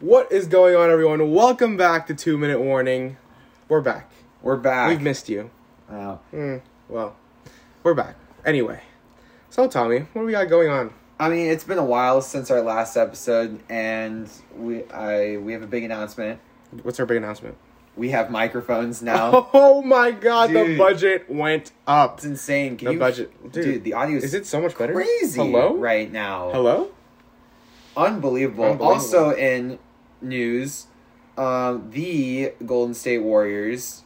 What is going on, everyone? Welcome back to Two Minute Warning. We're back. We're back. We've missed you. Wow. Mm, well, we're back. Anyway, so Tommy, what do we got going on? I mean, it's been a while since our last episode, and we I we have a big announcement. What's our big announcement? We have microphones now. Oh my god, the budget went up. It's insane. Can The you, budget, dude, dude, The audio is, Is it so much better? crazy Hello? right now. Hello? Unbelievable. Unbelievable. Also in news, um, the Golden State Warriors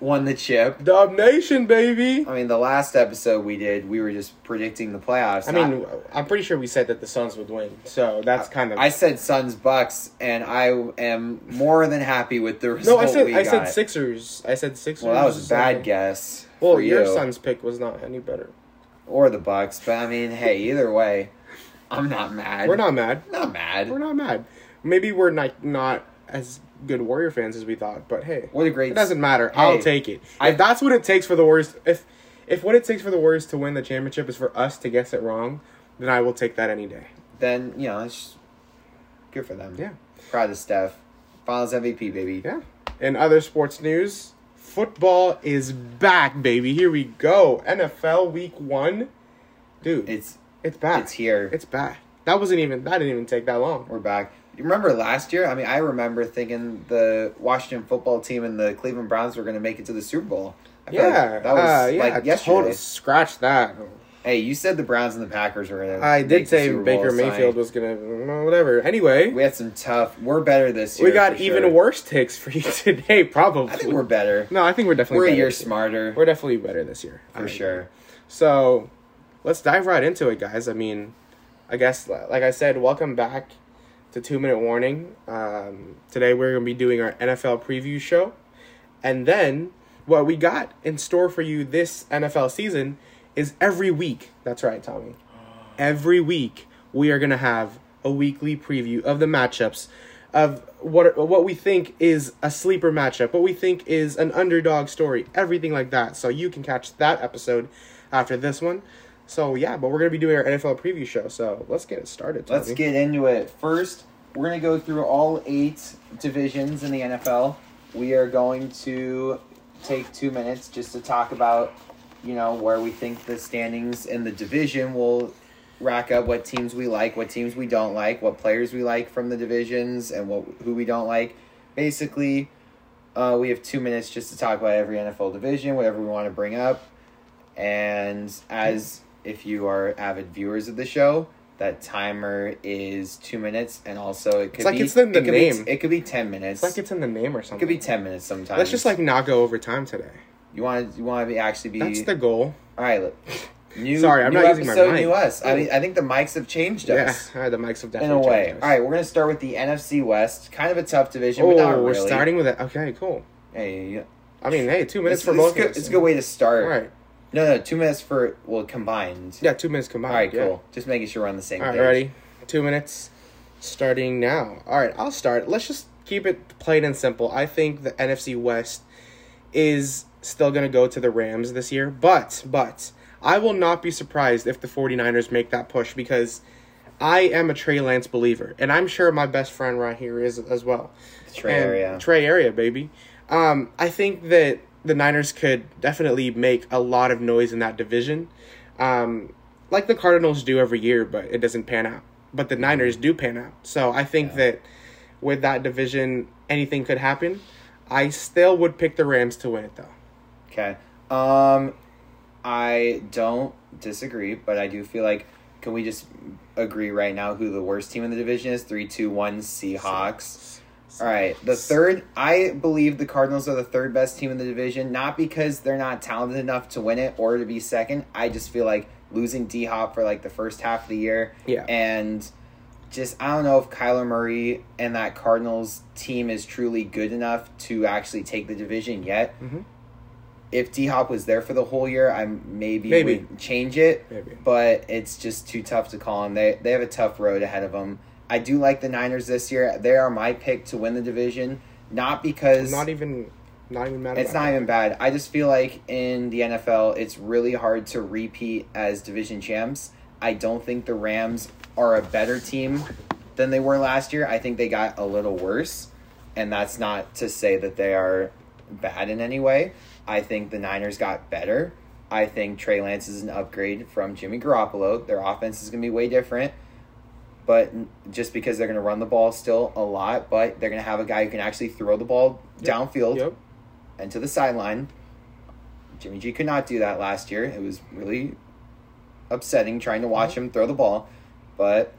won the chip. Dub Nation, baby. I mean, the last episode we did, we were just predicting the playoffs. I mean, I'm pretty sure we said that the Suns would win, so that's kind of. I said Suns Bucks, and I am more than happy with the result. no, I said I said. Sixers. I said Sixers. Well, that was a bad so- guess. Well, for your you. son's pick was not any better. or the Bucks, but I mean, hey, either way, I'm not mad. We're not mad. not mad. We're not mad. Maybe we're not not as good Warrior fans as we thought, but hey, What a great. it doesn't matter. I'll take it. I- if that's what it takes for the Warriors, if if what it takes for the Warriors to win the championship is for us to guess it wrong, then I will take that any day. Then you know, it's good for them. Yeah. Proud of Steph. Finals MVP, baby. Yeah. In other sports news, football is back, baby. Here we go. NFL Week One, dude. It's it's back. it's here. It's back. That wasn't even. That didn't even take that long. We're back. You remember last year? I mean, I remember thinking the Washington football team and the Cleveland Browns were going to make it to the Super Bowl. I feel like Yeah, that was uh, yeah. like yesterday. Total scratch that. Hey, you said the Browns and the Packers were going. I did say Baker Mayfield was gonna. mm, Whatever. Anyway, We had some tough. We're better this year. we got even sure. worse takes for you today. Probably. I think we're better. No, I think we're definitely. We're a year smarter We're definitely better this year I for agree. sure. So, let's dive right into it, guys. I mean, I guess, like I said, welcome back to Two Minute Warning. Um, today we're going to be doing our NFL preview show. And then, what we got in store for you this NFL season is every week. That's right, Tommy. Every week, we are going to have a weekly preview of the matchups of what what we think is a sleeper matchup, what we think is an underdog story, everything like that. So you can catch that episode after this one. So yeah, but we're gonna be doing our NFL preview show. So let's get it started. Let's get into it. First, we're to go through all eight divisions in the NFL. We are going to take two minutes just to talk about, you know, where we think the standings in the division will rack up, what teams we like, what teams we don't like, what players we like from the divisions, and what who we don't like. Basically, uh, we have two minutes just to talk about every NFL division, whatever we want to bring up. And as if you are avid viewers of the show, that timer is two minutes, and also it could like be it's in the it name. Be, it could be ten minutes. It's like it's in the name or something. it could be ten minutes sometimes. Let's just like not go over time today. you want to you want to be actually be That's the goal. all right. Look, new Sorry, I'm new not using my episode, mic. new us. I mean, I think the mics have changed Yeah, us right, the mics have definitely changed. in a way. All right, we're gonna start with the NFC West. Kind of a tough division, Oh, we're really. starting with it. Okay, cool. Hey, I mean, hey, two minutes it's, for it's both good, of us. It's a good way to start. All right. No, no, two minutes for well combined. Yeah, two minutes combined. All right, yeah. cool. Just making sure we're on the same All right, page. ready? Two minutes starting now. All right, I'll start. Let's just keep it plain and simple. I think the NFC West is still going to go to the Rams this year, but but I will not be surprised if the 49ers make that push because I am a Trey Lance believer, and I'm sure my best friend right here is as well. Trey And area. Trey area, baby. Um, I think that the Niners could definitely make a lot of noise in that division, um, like the Cardinals do every year, but it doesn't pan out. But the Niners do pan out. So I think Yeah. that with that division, anything could happen. I still would pick the Rams to win it, though. Okay. Um, I don't disagree, but I do feel like can we just agree right now who the worst team in the division is? Three, two, one, Seahawks. All right. The third, I believe the Cardinals are the third best team in the division, not because they're not talented enough to win it or to be second. I just feel like losing D Hop for like the first half of the year Yeah. and just I don't know if Kyler Murray and that Cardinals team is truly good enough to actually take the division yet. Mhm. If D Hop was there for the whole year, I maybe, Maybe. would change it, Maybe. but it's just too tough to call him. They they have a tough road ahead of them. I do like the Niners this year. They are my pick to win the division, not because Not even, not even mad. it's not that. even bad. I just feel like in the NFL, it's really hard to repeat as division champs. I don't think the Rams are a better team than they were last year. I think they got a little worse, and that's not to say that they are bad in any way. I think the Niners got better. I think Trey Lance is an upgrade from Jimmy Garoppolo. Their offense is going to be way different, but just because they're going to run the ball still a lot, but they're going to have a guy who can actually throw the ball downfield Yep. and to the sideline. Jimmy G could not do that last year. It was really upsetting trying to watch him throw the ball, but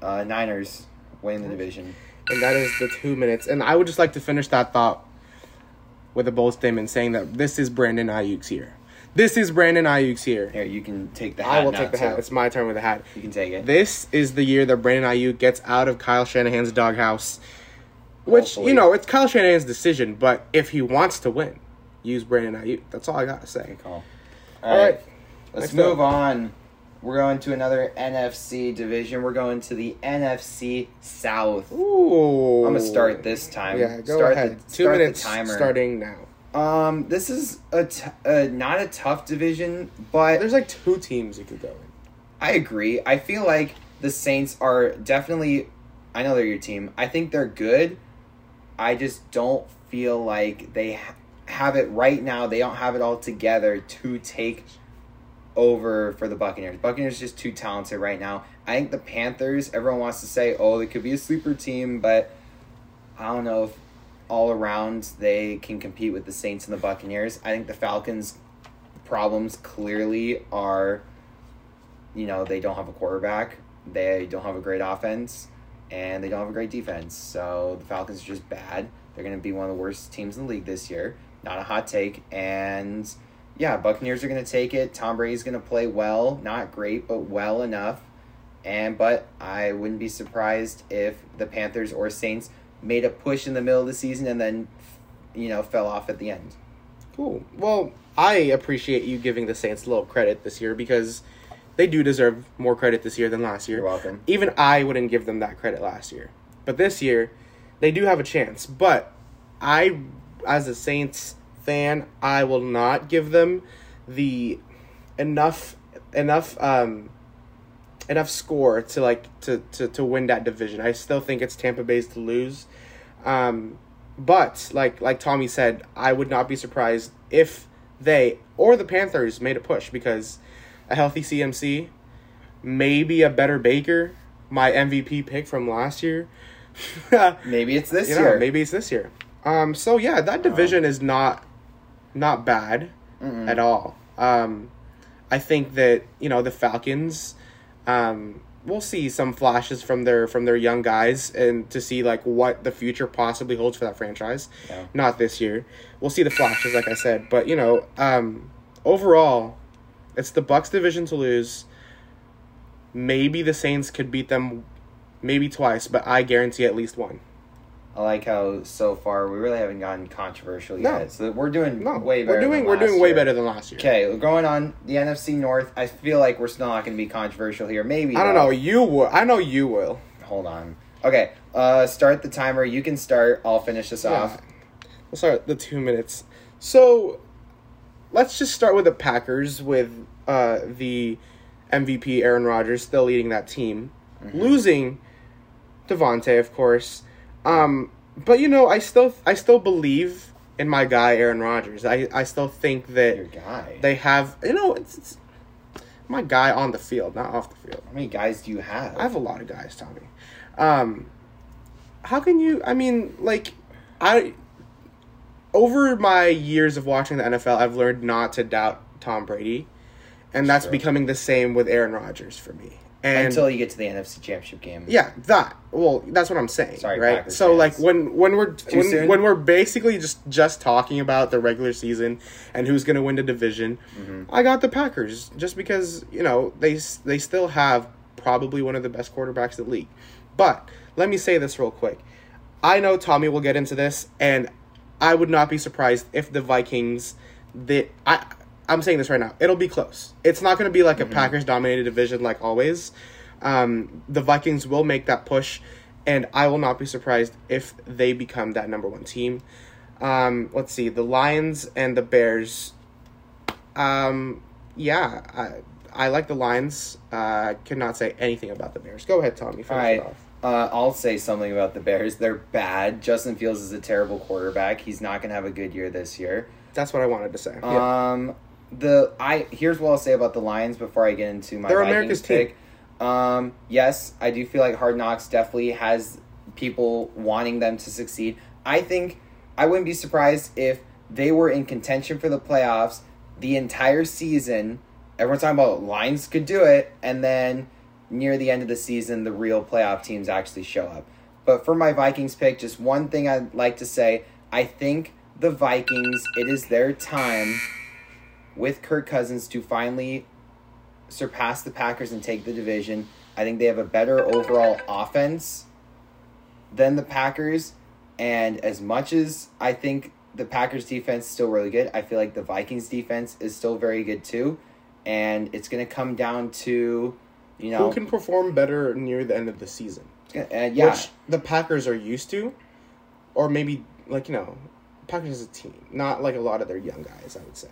uh, Niners win the division. And that is the two minutes. And I would just like to finish that thought with a bold statement saying that this is Brandon Aiyuk's year. This is Brandon Aiyuk's year. Here, you can take the hat. I will take the hat. It's my turn with the hat. You can take it. This is the year that Brandon Aiyuk gets out of Kyle Shanahan's doghouse. Which, Hopefully. you know, it's Kyle Shanahan's decision, but if he wants to win, use Brandon Aiyuk. That's all I got to say. Good call. All All right, right. let's Next move up. on. We're going to another NFC division. We're going to the NFC South. Ooh. I'm gonna start this time. Yeah, go start ahead. The, Two start minutes the timer. starting now. Um, this is a t- uh, not a tough division, but There's like two teams you could go in. I agree. I feel like the Saints are definitely. I know they're your team. I think they're good. I just don't feel like they ha- have it right now. They don't have it all together to take over for the Buccaneers. Buccaneers just too talented right now. I think the Panthers. Everyone wants to say, "Oh, they could be a sleeper team," but I don't know if all around they can compete with the Saints and the Buccaneers. I think the Falcons' problems clearly are you know, they don't have a quarterback, they don't have a great offense, and they don't have a great defense. So the Falcons are just bad. They're going to be one of the worst teams in the league this year. Not a hot take. And yeah, Buccaneers are going to take it. Tom Brady's going to play well, not great, but well enough. And but I wouldn't be surprised if the Panthers or Saints made a push in the middle of the season and then you know, fell off at the end. Cool. Well, I appreciate you giving the Saints a little credit this year because they do deserve more credit this year than last year. You're welcome. Even I wouldn't give them that credit last year. But this year, they do have a chance. But I, as a Saints fan, I will not give them the enough enough um enough score to like to to, to win that division. I still think it's Tampa Bay's to lose. Um but like like Tommy said, I would not be surprised if they or the Panthers made a push because a healthy CMC, maybe a better Baker, my MVP pick from last year. Maybe it's this you know, year. maybe it's this year. Um, so yeah, that division is not not bad Mm-mm. at all. Um, I think that you know the Falcons. Um, we'll see some flashes from their from their young guys and to see like what the future possibly holds for that franchise. Yeah. Not this year. We'll see the flashes, like I said, but you know, um, overall, it's the Bucks division to lose. Maybe the Saints could beat them, maybe twice, but I guarantee at least one. I like how so far we really haven't gotten controversial No. yet. So we're doing No, way better. we're doing than we're doing way year. better than last year. Okay, we're going on the NFC North. I feel like we're still not going to be controversial here. Maybe I don't though. know. You will. I know you will. Hold on. Okay, uh, start the timer. You can start. I'll finish this off. We'll start the two minutes. So, let's just start with the Packers with uh, the MVP Aaron Rodgers still leading that team, Mm-hmm. losing Davante, of course. Um, but you know, I still I still believe in my guy Aaron Rodgers. I I still think that Your guy. they have you know it's, it's my guy on the field, not off the field. How many guys do you have? I have a lot of guys, Tommy. Um, how can you? I mean, like, I over my years of watching the NFL, I've learned not to doubt Tom Brady, and that's Sure. becoming the same with Aaron Rodgers for me. And Until you get to the NFC Championship game. yeah, that. Well, that's what I'm saying, Sorry, right? Packers so fans. like when when we're when, when we're basically just just talking about the regular season and who's going to win the division, Mm-hmm. I got the Packers just because you know they they still have probably one of the best quarterbacks in the league. But let me say this real quick. I know Tommy will get into this, and I would not be surprised if the Vikings that I I'm saying this right now. It'll be close. It's not going to be like a Packers dominated division like always. Um, the Vikings will make that push, and I will not be surprised if they become that number one team. Um, let's see, the Lions and the Bears. Um, yeah, I I like the Lions. Uh, I cannot say anything about the Bears. Go ahead, Tommy. All right. it off. Uh, I'll say something about the Bears. They're bad. Justin Fields is a terrible quarterback. He's not going to have a good year this year. That's what I wanted to say. Yeah. The I here's what I'll say about the Lions before I get into my They're Vikings America's pick. Um, yes, I do feel like Hard Knocks definitely has people wanting them to succeed. I think I wouldn't be surprised if they were in contention for the playoffs the entire season. Everyone's talking about Lions could do it, and then near the end of the season, the real playoff teams actually show up. But for my Vikings pick, just one thing I'd like to say: I think the Vikings. It is their time with Kirk Cousins to finally surpass the Packers and take the division. I think they have a better overall offense than the Packers. And as much as I think the Packers defense is still really good, I feel like the Vikings defense is still very good too. And it's going to come down to, you know, Who can perform better near the end of the season? uh, yeah, Which the Packers are used to, or maybe like you know, Packers as a team, not like a lot of their young guys. I would say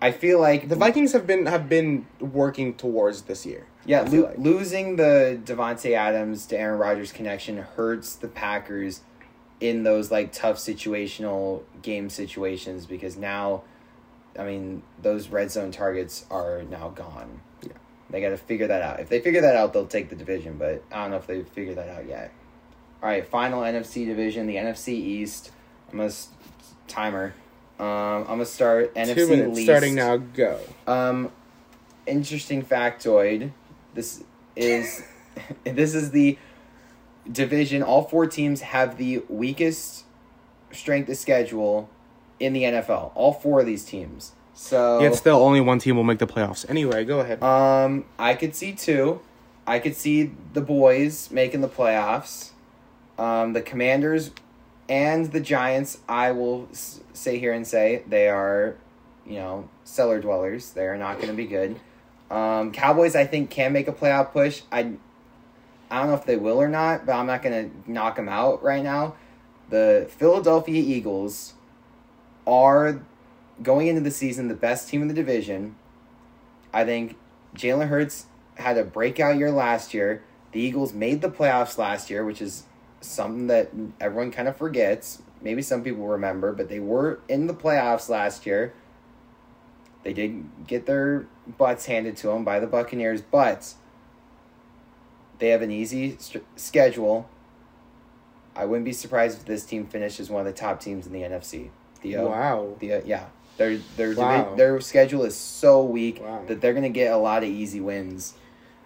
I feel like the Vikings have been have been working towards this year. Yeah, lo- like. losing the Davante Adams to Aaron Rodgers connection hurts the Packers in those like tough situational game situations because now, I mean, those red zone targets are now gone. Yeah. they got to figure that out. If they figure that out, they'll take the division. But I don't know if they figure that out yet. All right, final NFC division, the NFC East. I'm s- timer. Um, I'm gonna start NFC Two minutes least. starting now. Go. Um, interesting factoid. This is this is the division. All four teams have the weakest strength of schedule in the NFL. All four of these teams. So Yet still, only one team will make the playoffs. Anyway, go ahead. um, I could see two. I could see the boys making the playoffs. Um, the Commanders and the Giants. I will say here and say they are, you know, cellar dwellers. They are not going to be good. Um, Cowboys, I think, can make a playoff push. I, I don't know if they will or not, but I'm not going to knock them out right now. The Philadelphia Eagles are going into the season the best team in the division. I think Jalen Hurts had a breakout year last year. The Eagles made the playoffs last year, which is something that everyone kind of forgets. Maybe some people remember, but they were in the playoffs last year. They did get their butts handed to them by the Buccaneers, but they have an easy st- schedule. I wouldn't be surprised if this team finishes one of the top teams in the NFC. Theo, wow. the uh, yeah, their their Wow. their schedule is so weak Wow. that they're gonna get a lot of easy wins.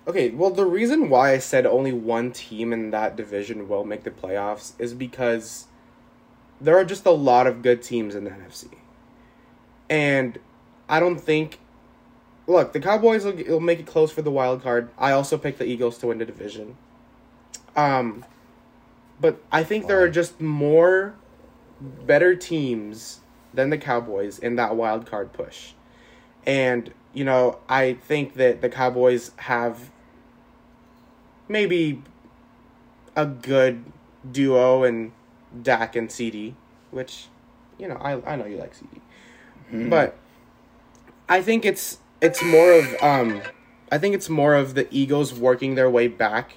Okay, well, the reason why I said only one team in that division will make the playoffs is because there are just a lot of good teams in the NFC. And I don't think. Look, the Cowboys will, will make it close for the wild card. I also picked the Eagles to win the division. Um, but I think there are just more better teams than the Cowboys in that wild card push. And, you know, I think that the Cowboys have maybe a good duo in Dak and CD, which, you know, I, I know you like CD. Hmm. But I think it's it's more of um I think it's more of the Eagles working their way back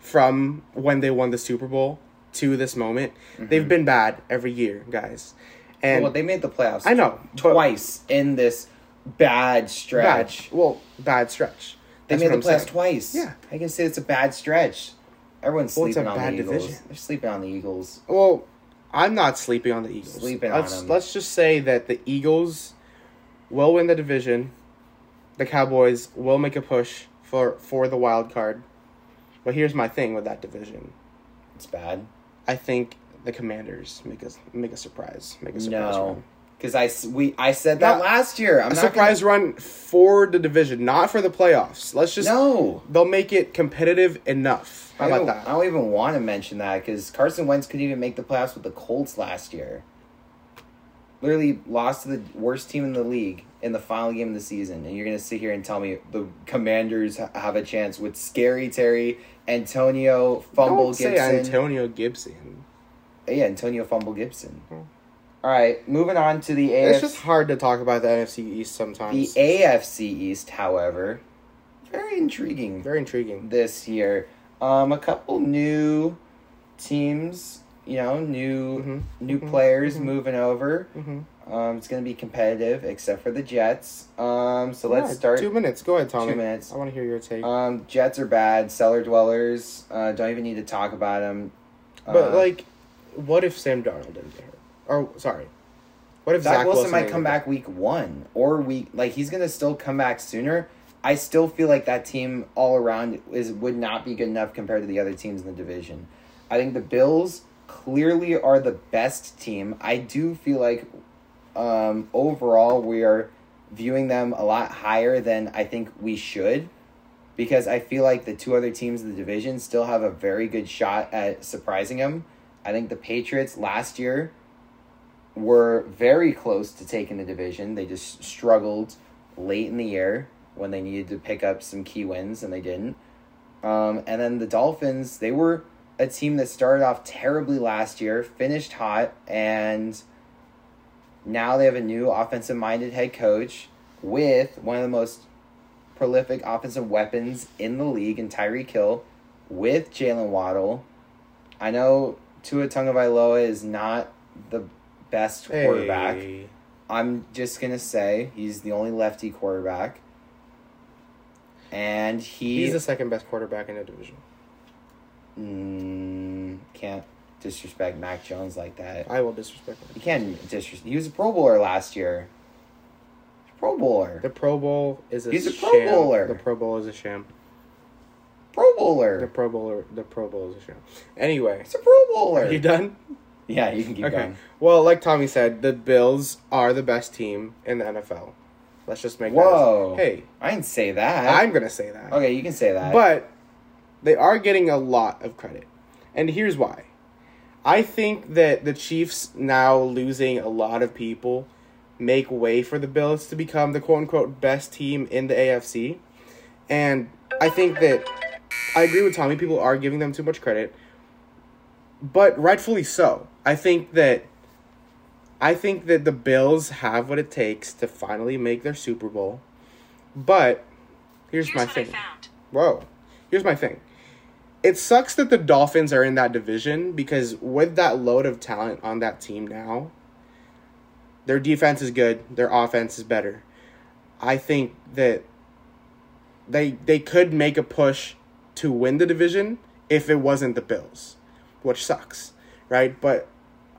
from when they won the Super Bowl to this moment. They've been bad every year, guys. And well, they made the playoffs. I know, but- twice in this bad bad, stretch. well, bad stretch. They That's made the playoffs saying. twice. Yeah. I can say it's a bad stretch. Everyone's Well, it's a sleeping on bad the Eagles. division. They're sleeping on the Eagles. Well, I'm not sleeping on the Eagles. Sleeping on let's, them. Let's just say that the Eagles will win the division. The Cowboys will make a push for for the wild card. But here's my thing with that division. It's bad. I think the Commanders make a make a surprise. Make a surprise No, run. Because I we I said that Not- last year. I'm A not surprise run for the division, not for the playoffs. Let's just no. they'll make it competitive enough. How about that? I don't even want to mention that because Carson Wentz couldn't even make the playoffs with the Colts last year. Literally lost to the worst team in the league in the final game of the season, and you're gonna sit here and tell me the Commanders have a chance with Scary Terry, Antonio Fumble Don't say Gibson. Antonio Gibson. yeah, Antonio Fumble Gibson. Hmm. All right, moving on to the AFC. It's just hard to talk about the NFC East sometimes. the. AFC East, however, very intriguing. Very intriguing. this year. Um, a couple new teams, you know, new Mhm, new mhm, players mhm. moving over. Mm-hmm. Um, it's gonna be competitive, except for the Jets. Um, so let's start. Two minutes. Go ahead, Tommy. Two minutes. I want to hear your take. Um, Jets are bad. Cellar dwellers. Uh, don't even need to talk about them. but like, what if Sam Darnold didn't get hurt? Or sorry, what if Zach, Zach, Wilson, might come back week one or week like he's gonna still come back sooner. I still feel like that team all around is would not be good enough compared to the other teams in the division. I think the Bills clearly are the best team. I do feel like um, overall we are viewing them a lot higher than I think we should because I feel like the two other teams in the division still have a very good shot at surprising them. I think the Patriots last year were very close to taking the division. They just struggled late in the year when they needed to pick up some key wins and they didn't. Um, and then the Dolphins, they were a team that started off terribly last year, finished hot, and now they have a new offensive minded head coach with one of the most prolific offensive weapons in the league in Tyreek Hill, with Jaylen Waddle. I know Tua Tagovailoa is not the best quarterback. Hey. I'm just gonna say he's the only lefty quarterback, and he He's the second best quarterback in the division. mm, can't disrespect Mac Jones like that. I will disrespect him. You can't disrespect. He was a Pro Bowler last year. Pro Bowler. The Pro Bowl is a He's a sham. Pro Bowler. The Pro Bowl is a sham. Pro Bowler. The Pro Bowler. The Pro Bowl is a sham. Anyway, it's a Pro Bowler. are you done? Yeah, you can keep Okay. going. Well, like Tommy said, the Bills are the best team in the NFL. Let's just make Whoa. that. Hey, I didn't say that. I'm gonna say that. okay, you can say that. But they are getting a lot of credit. And here's why. I think that the Chiefs now losing a lot of people make way for the Bills to become the quote unquote best team in the AFC. And I think that I agree with Tommy, people are giving them too much credit. But rightfully so. I think that I think that the Bills have what it takes to finally make their Super Bowl. But here's, Here's my thing. Whoa. Here's my thing. It sucks that the Dolphins are in that division because with that load of talent on that team now, their defense is good, their offense is better. I think that they they could make a push to win the division if it wasn't the Bills, which sucks, right? But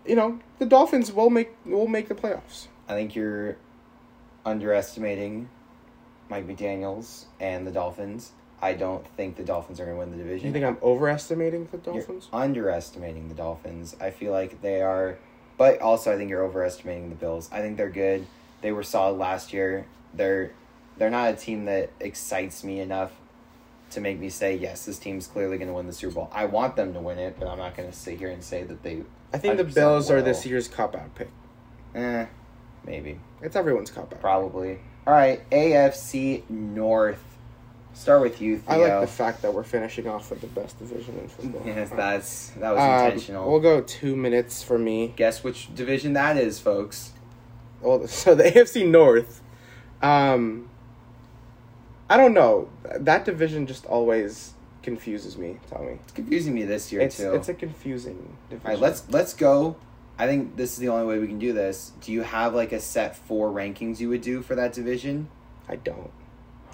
you know, the Dolphins will make will make the playoffs. I think you're underestimating Mike McDaniels and the Dolphins. I don't think the Dolphins are going to win the division. you think I'm overestimating the You're Dolphins? underestimating the Dolphins. I feel like they are, but also I think you're overestimating the Bills. I think they're good. They were solid last year. They're they're not a team that excites me enough to make me say yes, this team's clearly going to win the Super Bowl. I want them to win it, but I'm not going to sit here and say that they. I think the 100% Bills are this year's cop out pick. Eh, maybe. It's everyone's cop out. Probably. All right, AFC North. Start with you, Theo. I like the fact that we're finishing off with the best division in football. Yes, that's that was Um, intentional. We'll go two minutes for me. Guess which division that is, folks. Well, so the AFC North, um, I don't know. That division just always confuses me. Tommy. It's confusing me this year it's too. it's a confusing division. All right, let's let's go. I think this is the only way we can do this. Do you have like a set four rankings you would do for that division? I don't.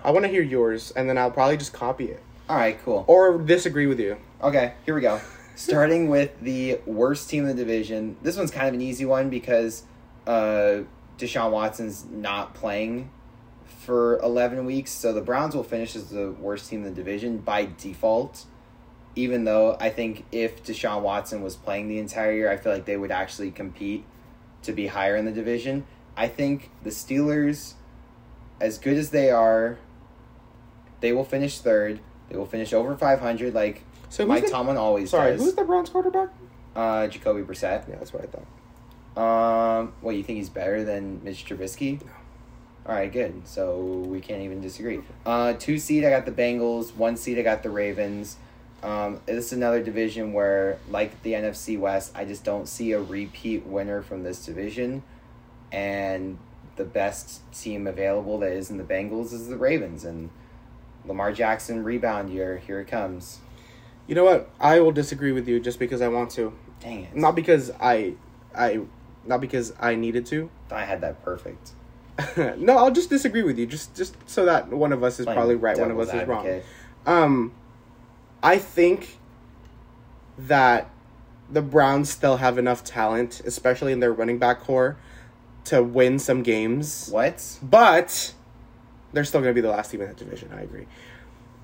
I want to hear yours, and then I'll probably just copy it All right, cool. or disagree with you. Okay, here we go. Starting with the worst team in the division. This one's kind of an easy one because uh, Deshaun Watson's not playing for 11 weeks. So the Browns will finish as the worst team in the division by default. Even though I think if Deshaun Watson was playing the entire year, I feel like they would actually compete to be higher in the division. I think the Steelers, as good as they are, they will finish third. They will finish over 500 like So Mike the, Tomlin always Sorry, does. who's the Browns quarterback? Uh, Jacoby Brissett. Yeah, that's what I thought. Um, what you think he's better than Mitch Trubisky? No. All right, good. So we can't even disagree. Uh, two seed I got the Bengals. One seed I got the Ravens. Um, this is another division where, like the NFC West, I just don't see a repeat winner from this division, and the best team available that is in the Bengals is the Ravens, and Lamar Jackson rebound year here it comes. You know what? I will disagree with you just because I want to. Dang it! Not because I, I, not because I needed to. I had that perfect. no, I'll just disagree with you, just just so that one of us is probably right, one of us devil's is wrong. Um, I think that the Browns still have enough talent, especially in their running back corps, to win some games. What? But they're still going to be the last team in that division. I agree.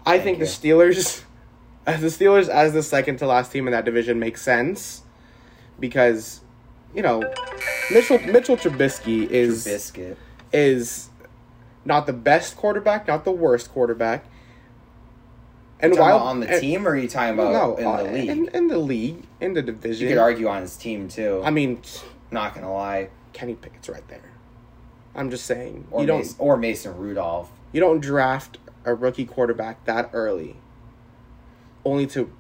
I Thank think you. the Steelers, as the Steelers as the second to last team in that division makes sense because, you know, Mitchell Mitchell Trubisky is Biscuit. Is not the best quarterback, not the worst quarterback. And while on the and- team, or are you talking about no, in uh, the league? in, in the league, in the division. you could argue on his team too. I mean, not gonna lie. Kenny Pickett's right there. I'm just saying Or you don't Mason, or Mason Rudolph. you don't draft a rookie quarterback that early, only to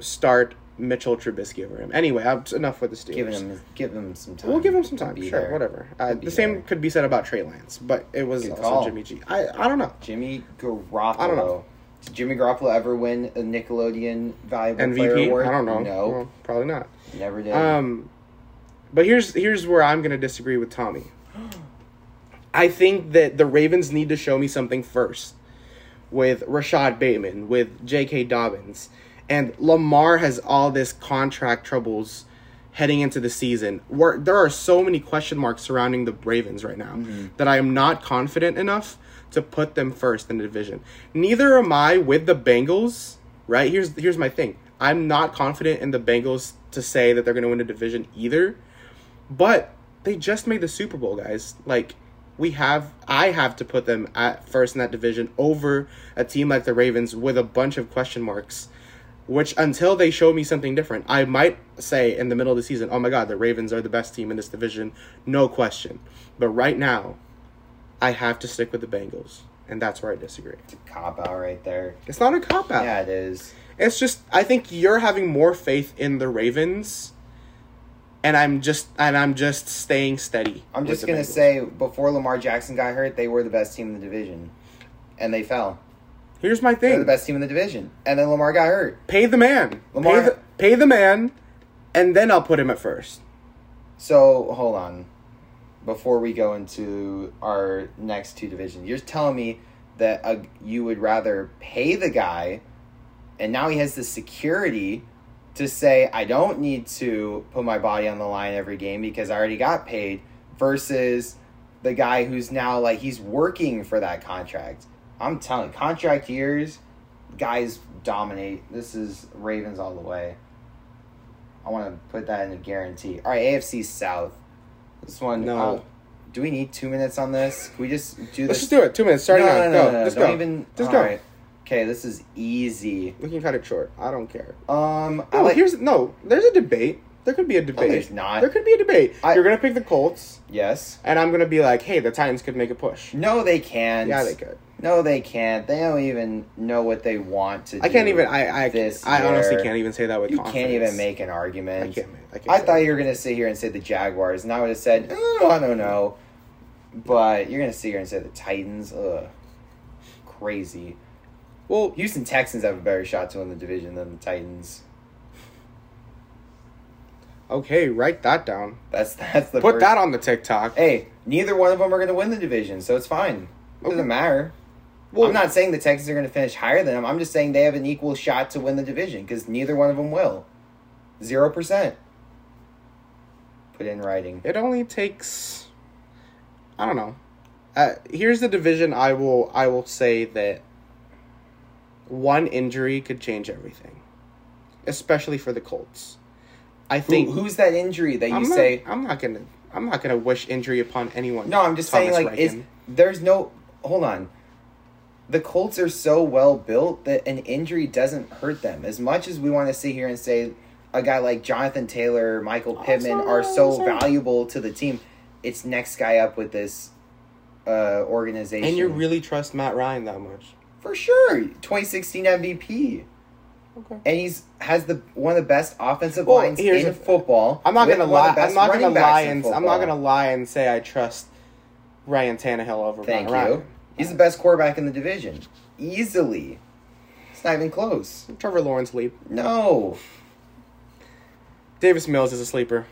start Mitchell Trubisky over him. Anyway, I'm, enough with the Steelers. Giving him give him some time. We'll give him some time. be Sure, there. whatever. Uh, the same there. could be said about Trey Lance, but it was Good also call. Jimmy G. I I don't know. Jimmy Garoppolo. I don't know. Did Jimmy Garoppolo ever win a Nickelodeon Valuable Player MVP? Award? I don't know. No, Well, probably not. never did. Um, but here's here's where I'm gonna disagree with Tommy. I think that the Ravens need to show me something first with Rashod Bateman, with J.K. Dobbins, and Lamar has all this contract troubles heading into the season. Where there are so many question marks surrounding the Ravens right now mm-hmm. that I am not confident enough to put them first in the division. Neither am I with the Bengals. Right here's here's my thing. I'm not confident in the Bengals to say that they're going to win a division either. But they just made the Super Bowl, guys. Like we have I have to put them at first in that division over a team like the Ravens with a bunch of question marks. Which until they show me something different, I might say in the middle of the season, "Oh my god, the Ravens are the best team in this division, no question." But right now, I have to stick with the Bengals, and that's where I disagree. It's a cop out right there. It's not a cop out. Yeah, it is. It's just I think you're having more faith in the Ravens, and I'm just and I'm just staying steady. I'm just gonna Bengals. say before Lamar Jackson got hurt, they were the best team in the division, and they fell. Here's my thing: They're the best team in the division, and then Lamar got hurt. pay the man, Lamar- pay the, pay the man, and then I'll put him at first. So hold on, before we go into our next two divisions, you're telling me that uh, you would rather pay the guy, and now he has the security to say I don't need to put my body on the line every game because I already got paid, versus the guy who's now like he's working for that contract. I'm telling contract years, guys dominate. This is Ravens all the way. I want to put that in a guarantee. All right, AFC South. This one. No. uh, do we need two minutes on this? Can we just do Let's just do it. Two minutes. Starting no, no, no, go. no, no, Just Don't go. even. Just all go. right. Okay, this is easy. We can cut it short. I don't care. Um, No, like. here's no. There's a debate. There could be a debate. there's not. There could be a debate. I- You're gonna pick the Colts, yes. and I'm gonna be like, "Hey, the Titans could make a push." No, they can't. Yeah, they could. No, they can't. They don't even know what they want to. I can't even. I I, this I honestly year. can't even say that with You confidence. can't even make an I argument. can't. make- I, can't I thought that. you were gonna sit here and say the Jaguars, and I would have said, oh, I don't know. But you're gonna sit here and say the Titans. Ugh, crazy. Well, Houston Texans have a better shot to win the division than the Titans. okay, write that down. That's that's the Put first- that on the TikTok. Hey, neither one of them are gonna win the division, so it's fine. It doesn't matter. Well, I'm not saying the Texans are gonna finish higher than them. I'm just saying they have an equal shot to win the division because neither one of them will. Zero percent. Put in writing. It only takes. I don't know. Uh, here's the division. I will. I will say that one injury could change everything, especially for the Colts. I Who, think. who's that injury that you I'm not, say? I'm not gonna. I'm not gonna wish injury upon anyone. No, I'm just Thomas saying like is there's no hold on. The Colts are so well built that an injury doesn't hurt them. As much as we want to sit here and say a guy like Jonathan Taylor, Michael Pittman sorry, are so valuable to the team, it's next guy up with this uh organization. And you really trust Matt Ryan that much? for sure 2016 MVP. Okay. And he's has the one of the best offensive Well, lines here's in the- football. I'm not gonna lie. I'm not gonna lie and I'm not gonna lie and say I trust Ryan Tannehill over Thank Matt you. Ryan. He's the best quarterback in the division, easily. It's not even close. Trevor Lawrence leap. No. Davis Mills is a sleeper.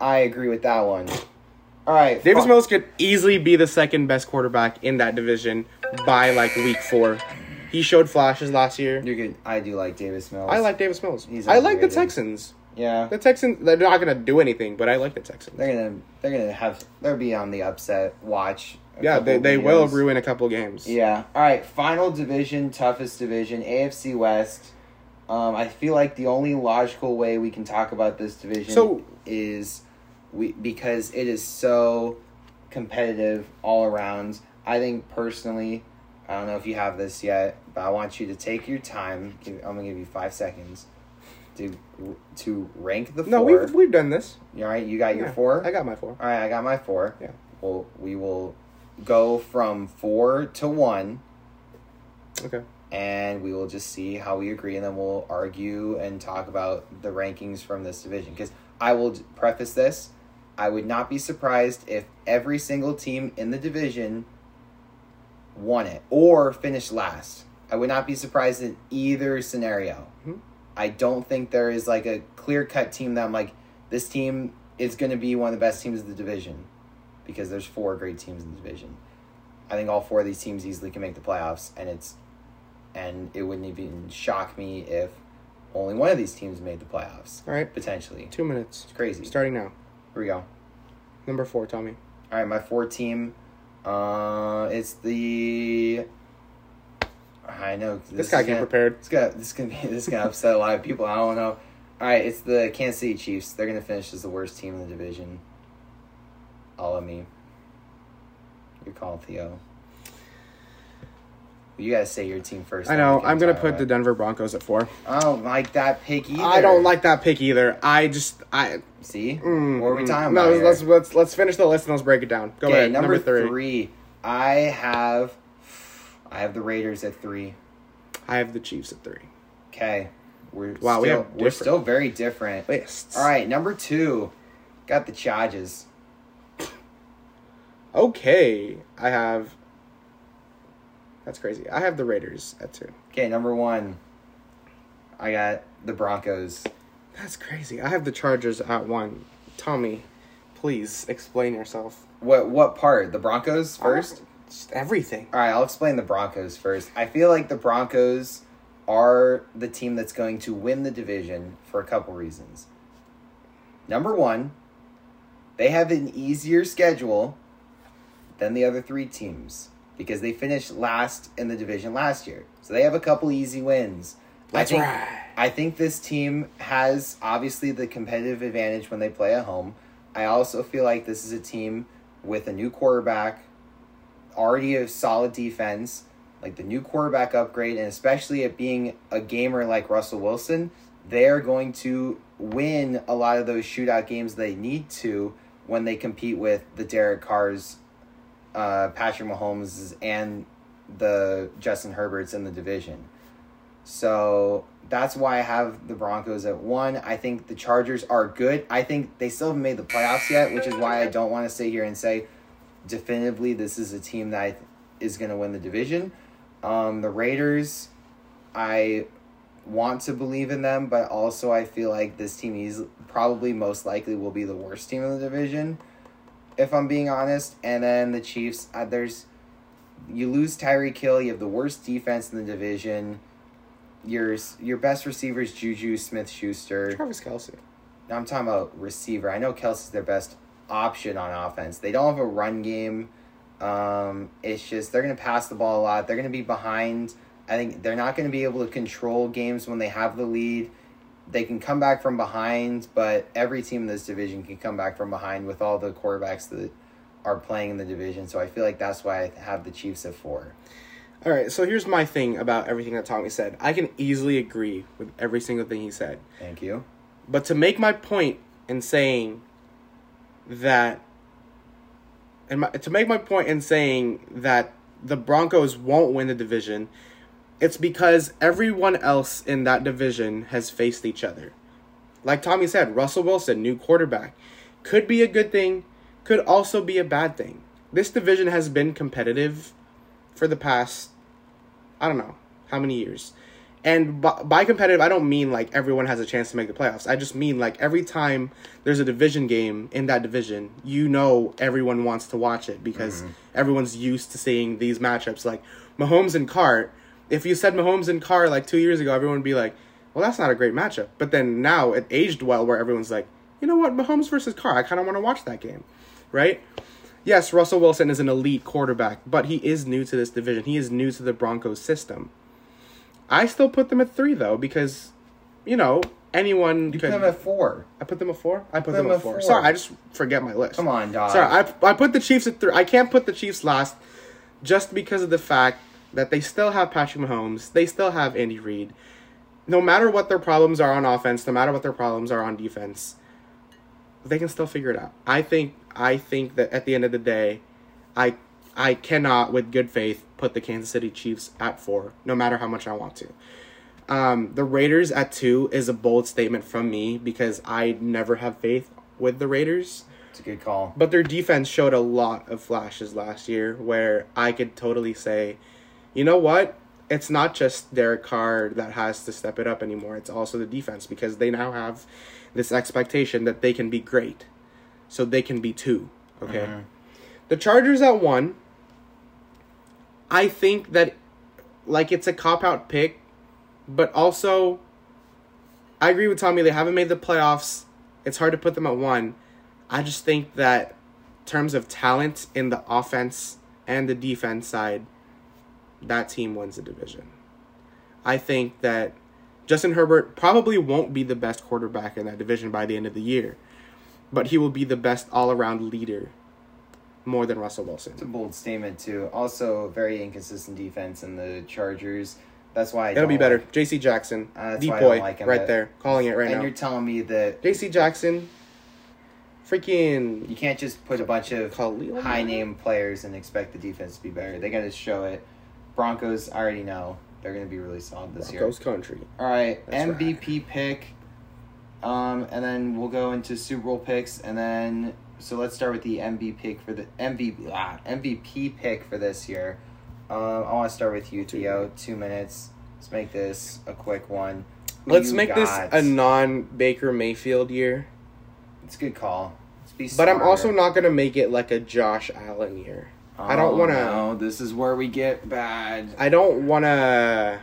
I agree with that one. All right. Davis fu- Mills could easily be the second best quarterback in that division by like week four. He showed flashes last year. You're good. I do like Davis Mills. I like Davis Mills. He's I like the. Texans. Yeah. The Texans, they're not gonna do anything, but I like the Texans. They're gonna they're gonna have they'll be on the upset watch. Yeah, they, they will ruin a couple games. Yeah. All right. Final division, toughest division, AFC West. Um, I feel like the only logical way we can talk about this division So- is we because it is so competitive all around. I think personally, I don't know if you have this yet, but I want you to take your time. Give, I'm gonna give you five seconds to to rank the No, 4 we've we've done this. All right, you got your four. I got my four. All right, I got my four. Yeah. Well, we will go from four to one, Okay. and we will just see how we agree, and then we'll argue and talk about the rankings from this division. Because I will preface this: I would not be surprised if every single team in the division won it or finished last. I would not be surprised in either scenario. Mhm. I don't think there is like a clear cut team that I'm like, this team is going to be one of the best teams of the division because there's four great teams in the division. I think all four of these teams easily can make the playoffs, and it's and it wouldn't even shock me if only one of these teams made the playoffs All right. potentially. Two minutes. It's crazy. Starting now. Here we go. Number four, Tommy. All right, my four team. Uh, it's the. I know This, guy is came prepared. This guy, this is gonna be this gonna upset a lot of people. I don't know. All right, it's the Kansas City Chiefs. They're gonna finish as the worst team in the division. All of me. Your call, Theo. You gotta say your team first. I know. I'm gonna put the. Denver Broncos at four. I don't like that pick either. I don't like that pick either. I just I. See, Mm, what are we mm. talking no, about? here? let's let's let's finish the list and let's break it down. Go okay, ahead. number, Number, three. three. I have, I have the Raiders at three. I have the Chiefs at three. Okay, we're Wow, still, we have we're still very different. Lists. All right, number two, got the Chargers. Okay, I have. That's crazy. I have the Raiders at two. Okay, number one, I got the Broncos. That's crazy. I have the Chargers at one. Tommy, please explain yourself. What what part? The Broncos first. Just everything. All right, I'll explain the Broncos first. I feel like the Broncos are the team that's going to win the division for a couple reasons. Number one, they have an easier schedule than the other three teams because they finished last in the division last year. So they have a couple easy wins. That's I think, right. I think this team has obviously the competitive advantage when they play at home. I also feel like this is a team with a new quarterback, already a solid defense, like the new quarterback upgrade, and especially it being a gamer like Russell Wilson, they're going to win a lot of those shootout games they need to when they compete with the Derek Carrs, uh, Patrick Mahomes, and the Justin Herberts in the division. So that's why I have the Broncos at one. I think the Chargers are good. I think they still haven't made the playoffs yet, which is why I don't want to sit here and say definitively this is a team that is going to win the division. Um, the Raiders, I want to believe in them, but also I feel like this team is probably most likely will be the worst team in the division, if I'm being honest. And then the Chiefs, uh, there's you lose Tyreek Hill. you have the worst defense in the division. Your your best receiver is Juju Smith Schuster. Travis Kelce. I'm talking about receiver. I know Kelce's their best option on offense. They don't have a run game. Um, it's just they're gonna pass the ball a lot. They're gonna be behind. I think they're not gonna be able to control games when they have the lead. They can come back from behind, but every team in this division can come back from behind with all the quarterbacks that are playing in the division. So I feel like that's why I have the Chiefs at four. All right, so here's my thing about everything that Tommy said. I can easily agree with every single thing he said. Thank you. But to make my point in saying that, and my, to make my point in saying that the Broncos won't win the division, it's because everyone else in that division has faced each other. Like Tommy said, Russell Wilson, new quarterback, could be a good thing, could also be a bad thing. This division has been competitive for the past, I don't know, How many years? And by, by competitive, I don't mean like everyone has a chance to make the playoffs. I just mean like every time there's a division game in that division, you know everyone wants to watch it because mm-hmm. everyone's used to seeing these matchups. Like Mahomes and Carr. If you said Mahomes and Carr like two years ago, everyone would be like, well, that's not a great matchup. But then now it aged well where everyone's like, you know what, Mahomes versus Carr, I kind of want to watch that game, right? Yes, Russell Wilson is an elite quarterback, but he is new to this division. He is new to the Broncos system. I still put them at three though because, you know, anyone You could. put them at four. I put them at four. I put, them them, at at four. four. Sorry, I just forget my list. Come on, dog. Sorry, I I put the Chiefs at three. I can't put the Chiefs last, just because of the fact that they still have Patrick Mahomes. They still have Andy Reid. No matter what their problems are on offense, no matter what their problems are on defense, they can still figure it out. I think. I think that at the end of the day, I I cannot, with good faith, put the Kansas City Chiefs at four, no matter how much I want to. Um, the Raiders at two is a bold statement from me because I never have faith with the Raiders. It's a good call. But their defense showed a lot of flashes last year where I could totally say, you know what? It's not just Derek Carr that has to step it up anymore. It's also the defense because they now have this expectation that they can be great. So they can be two. Okay. Mhm. The Chargers at one. I think that like it's a cop out pick, but also I agree with Tommy, they haven't made the playoffs. It's hard to put them at one. I just think that in terms of talent in the offense and the defense side, that team wins the division. I think that Justin Herbert probably won't be the best quarterback in that division by the end of the year, but he will be the best all around leader more than Russell Wilson. It's a bold statement too. Also, very inconsistent defense in the Chargers. That's why I It'll be better. like- J.C. Jackson, Uh, deep why I don't boy, like him, right there, calling it right and now. And you're telling me that J.C. Jackson, freaking you can't just put a bunch of Khalil high name players and expect the defense to be better. They got to show it. Broncos, I already know they're going to be really solid this year. Broncos country. All right, That's MVP pick. Um, and then we'll go into Super Bowl picks, and then so let's start with the MVP pick for the MVP ah, MVP pick for this year. Um, I want to start with you, Theo. Two minutes. Let's make this a quick one. Who Let's make this a non Baker Mayfield year. It's a good call. But I'm also not gonna make it like a Josh Allen year. I don't Oh, wanna- No, this is where we get bad. I don't wanna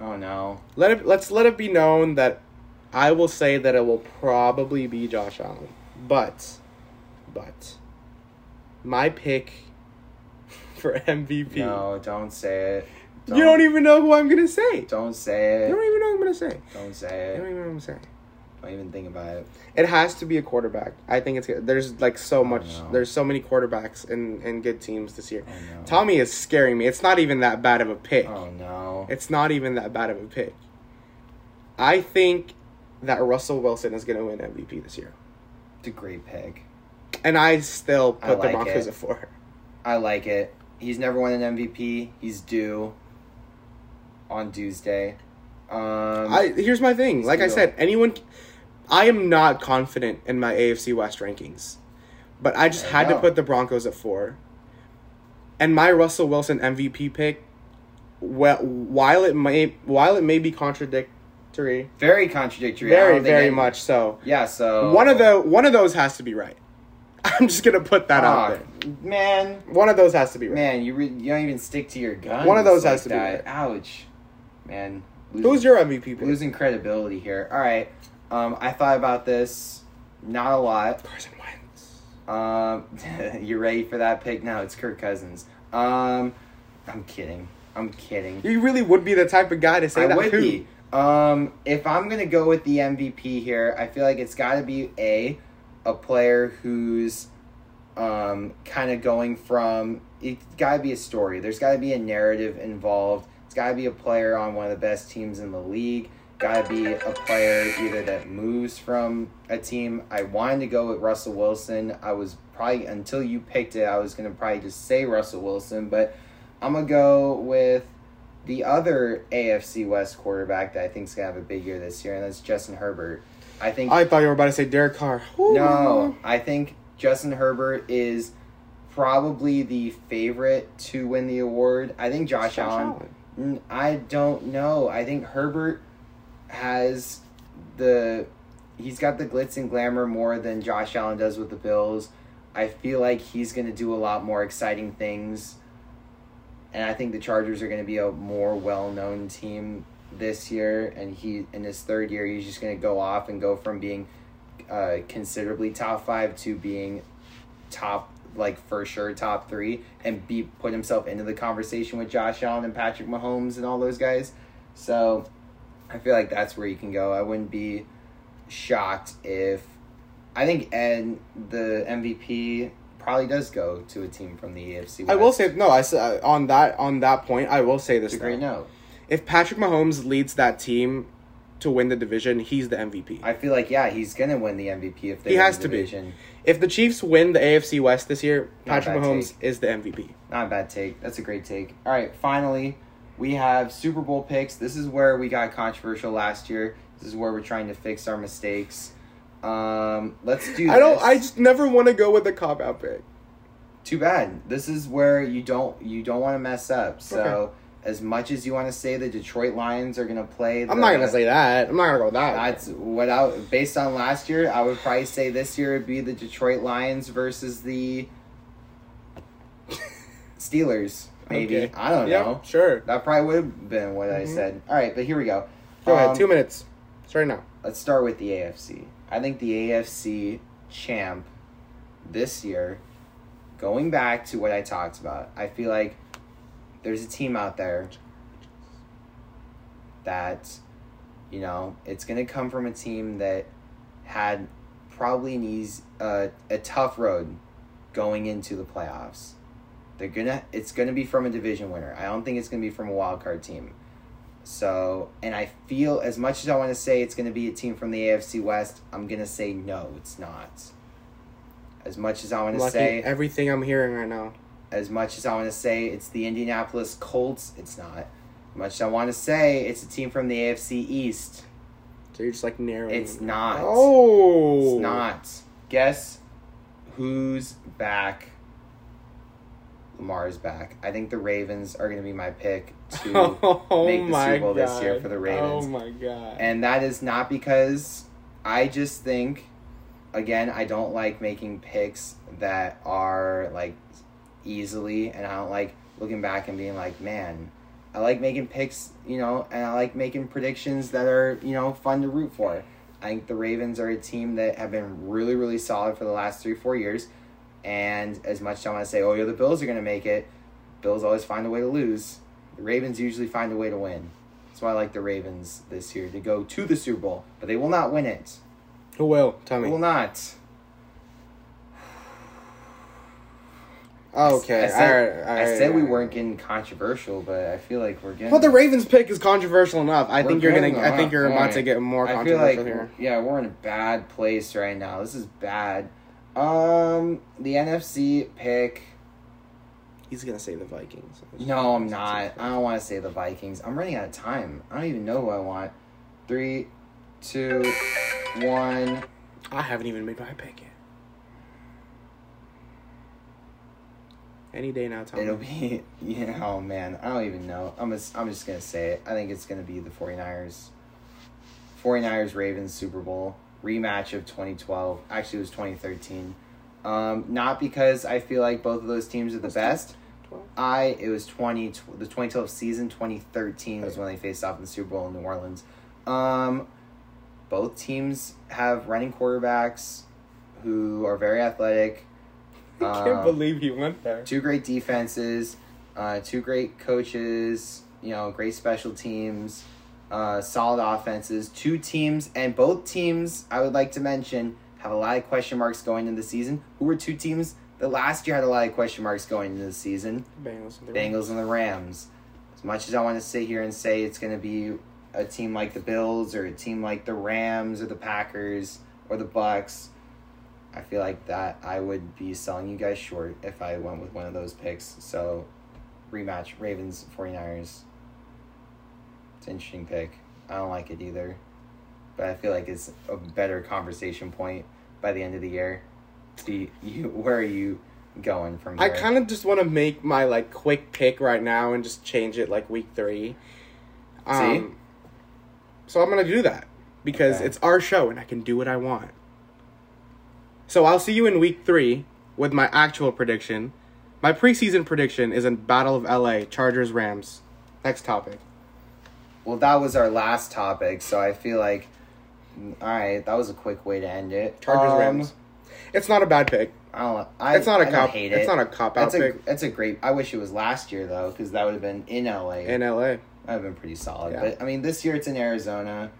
Oh no. let it let's let it be known that I will say that it will probably be Josh Allen. But but my pick for MVP. No, don't say it. you don't even know who I'm gonna say. Don't say it. You don't even know who I'm gonna say. Don't say it. You don't even know who I'm saying. Don't even think about it. It has to be a quarterback. I think it's there's like so much there's so many quarterbacks in in good teams this year. Tommy is scaring me. It's not even that bad of a pick. Oh no. It's not even that bad of a pick. I think that Russell Wilson is going to win MVP this year. It's a great pick. And I still I put like the Broncos it. at four. I like it. He's never won an MVP. He's due on Tuesday. Um, I here's my thing. Like I said, anyone I am not confident in my AFC West rankings. But I just There had to put the Broncos at 4. And my Russell Wilson MVP pick well, while it may while it may be contradictory, very contradictory. Very very any- much so. Yeah. So One of the one of those has to be right. I'm just gonna put that out ah, there. man. One of those has to be right. Man, you re- you don't even stick to your guns. One of those like has to be right. Ouch, man. Who's your MVP pick? losing credibility here? All right. Um, I thought about this. Not a lot. Carson Wentz. Um, you ready for that pick? No, it's Kirk Cousins. Um, I'm kidding. I'm kidding. You really would be the type of guy to say I that would too. be. Um, if I'm gonna go with the MVP here, I feel like it's got to be a a player who's um kind of going from it's got to be a story. There's got to be a narrative involved. It's got to be a player on one of the best teams in the league. Got to be a player either that moves from a team. I wanted to go with Russell Wilson. I was probably until you picked it, I was gonna probably just say Russell Wilson, but I'm gonna go with the other AFC West quarterback that I think is gonna have a big year this year, and that's Justin Herbert. I think I thought you were about to say Derek Carr. no, I think Justin Herbert is probably the favorite to win the award. I think Josh, Josh Allen. Allen. Mm, I don't know. I think Herbert has the he's got the glitz and glamour more than Josh Allen does with the Bills. I feel like he's going to do a lot more exciting things. And I think the Chargers are going to be a more well-known team this year and he in his third year he's just going to go off and go from being uh, considerably top 5 to being top like for sure top 3 and be put himself into the conversation with Josh Allen and Patrick Mahomes and all those guys. So I feel like that's where you can go. I wouldn't be shocked if I think Ed the MVP probably does go to a team from the AFC. West. I will say no. I uh, on that on that point. I will say this. it's a great note. If Patrick Mahomes leads that team to win the division, he's the MVP. I feel like yeah, he's gonna win the MVP if they He win has the to be. If the Chiefs win the AFC West this year, Not Patrick Mahomes is the MVP. Not a bad take. That's a great take. All right, finally, we have Super Bowl picks. This is where we got controversial last year. This is where we're trying to fix our mistakes. Um, let's do. I don't. this. I just never want to go with the cop out pick. Too bad. This is where you don't you don't want to mess up. So Okay. as much as you want to say the Detroit Lions are gonna play, I'm not gonna say that. I'm not gonna go with that. That's what I based on last year. I would probably say this year would be the Detroit Lions versus the Steelers. Maybe Okay. I don't yeah, know. Sure. That probably would have been what I Mhm. said. All right, but here we go. Go Um, ahead. Two minutes. Start now. Let's start with the AFC. I think the AFC champ this year, going back to what I talked about, I feel like there's a team out there that, you know, it's going to come from a team that had probably an easy, uh, a tough road going into the playoffs. They're gonna. It's gonna be from a division winner. I don't think it's gonna be from a wild card team. So, and I feel as much as I want to say it's going to be a team from the AFC West, I'm going to say no, it's not. As much as I want to say, everything I'm hearing right now. as much as I want to say it's the Indianapolis Colts, it's not. As much as I want to say it's a team from the AFC East, So you're just like narrowing. it's not. Oh. It's not. Guess who's back? Lamar's back. I think the Ravens are going to be my pick to oh make the Super Bowl god. this year for the Ravens. Oh my god. And that is not because I just think, again, I don't like making picks that are like easily, and I don't like looking back and being like, man, I like making picks, you know, and I like making predictions that are, you know, fun to root for. I think the Ravens are a team that have been really, really solid for the last three, four years. And as much as I want to say, oh, yeah, the Bills are going to make it, Bills always find a way to lose. The Ravens usually find a way to win. That's why I like the Ravens this year to go to the Super Bowl, but they will not win it. Who will? Tell They me. will not. Okay. I said, all right, all I said we weren't getting controversial, but I feel like we're getting. But the Ravens pick is controversial enough. I think you're gonna. I think you're about to get more I feel controversial like here. yeah, we're in a bad place right now. This is bad. Um, the NFC pick. He's gonna say the Vikings. No, I'm not. I don't want to say the Vikings. I'm running out of time. I don't even know who I want. Three, two, one. I haven't even made my pick yet. Any day now, Tom. It'll be, you know, oh man, I don't even know. I'm just, I'm just to say it. I think it's to be the 49ers. 49ers Ravens Super Bowl rematch of 2012. Actually, it was 2013. Um, not because I feel like both of those teams are the best. 12? I it was 20 the 2012 season 2013 was when they faced off in the Super Bowl in New Orleans. Um, both teams have running quarterbacks who are very athletic. I can't Um, believe he went there. two great defenses, uh, two great coaches, you know, great special teams, uh, solid offenses, two teams, and both teams, I would like to mention, have a lot of question marks going into the season. Who were two teams that last year had a lot of question marks going into the season? Bengals. and the Bengals and the Rams. As much as I want to sit here and say it's going to be a team like the Bills or a team like the Rams or the Packers or the Bucks, I feel like that I would be selling you guys short if I went with one of those picks. So, rematch Ravens 49ers. It's an interesting pick. I don't like it either. But I feel like it's a better conversation point by the end of the year. Do you, you where are you going from I kind of just want to make my like quick pick right now and just change it like week three. Um, so I'm gonna do that because Okay. it's our show and I can do what I want. So I'll see you in week three with my actual prediction. My preseason prediction is in Battle of LA, Chargers Rams. Next topic. Well, that was our last topic, so I feel like, all right, that was a quick way to end it. Chargers Um, Rams. It's not a bad pick. I don't. I, It's not a I cop. Hate It's not a cop out That's a pick that's a great. I wish it was last year though, because that would have been in LA. in LA. that would have been pretty solid. Yeah. But I mean, this year it's in Arizona.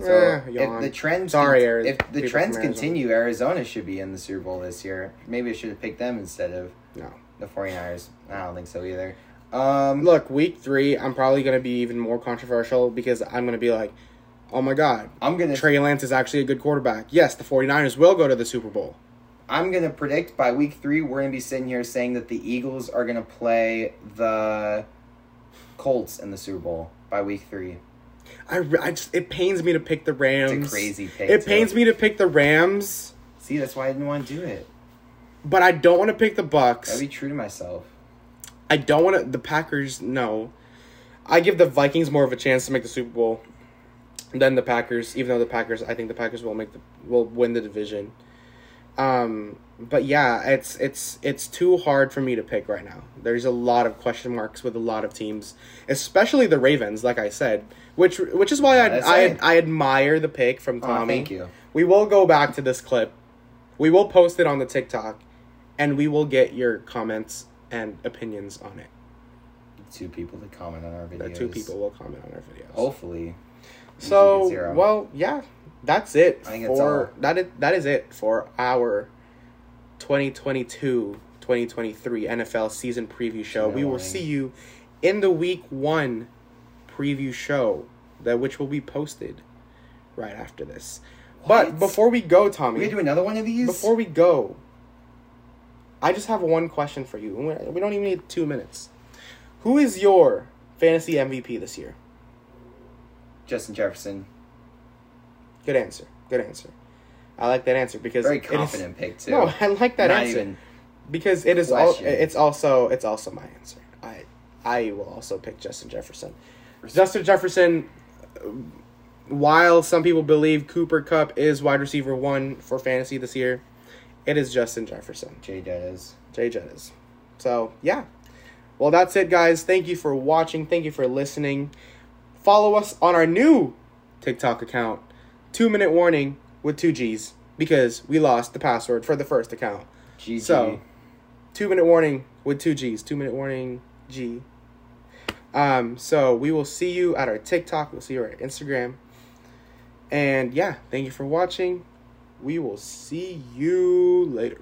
So Eh, if the trends, Sorry, con- Ari- if the trends Arizona. continue, Arizona should be in the Super Bowl this year. Maybe I should have picked them instead of No. the 49ers. I don't think so either. Um, Look, week three, I'm probably gonna be even more controversial because I'm gonna be like, oh my god, I'm gonna Trey Lance is actually a good quarterback. Yes, the 49ers will go to the Super Bowl. I'm gonna predict by week three we're gonna be sitting here saying that the Eagles are gonna play the Colts in the Super Bowl by week three. I, I just, it pains me to pick the Rams. It's a crazy pick. It too. pains me to pick the Rams, See, that's why I didn't want to do it. but I don't want to pick the Bucks. Gotta be true to myself. I don't want to. The Packers, no. I give the Vikings more of a chance to make the Super Bowl than the Packers, even though the Packers, I think the Packers will make the will win the division. Um, but yeah, it's it's it's too hard for me to pick right now. There's a lot of question marks with a lot of teams, especially the Ravens. Like I said, which which is why I That's I, right. I admire the pick from Oh, Tommy. thank you. We will go back to this clip. We will post it on the TikTok, and we will get your comments and opinions on it. Two people that comment on our videos. The two people will comment on our videos. Hopefully. so well, yeah, that's it I think it's for that. Is, that is it for our 2022-2023 NFL season preview show. Good We will morning. see you in the week one preview show that which will be posted right after this. But before we go, Tommy, gonna do another one of these? Before we go, I just have one question for you. We- don't even need two minutes. Who is your fantasy MVP this year? Justin Jefferson. Good answer. Good answer. I like that answer because Very it is- confident pick too. no, I like that Not answer because it is all. It's also it's also my answer. I I will also pick Justin Jefferson. Justin Jefferson. While some people believe Cooper Kupp is wide receiver one for fantasy this year, it is Justin Jefferson. Jay Jettis. Jay Jettis. So, yeah. Well, that's it, guys. Thank you for watching. Thank you for listening. Follow us on our new TikTok account, Two Minute Warning with two G's, because we lost the password for the first account. GG. So, Two Minute Warning with two G's. Two Minute Warning G. Um, so we will see you at our TikTok. We'll see you at our Instagram. And yeah, thank you for watching. We will see you later.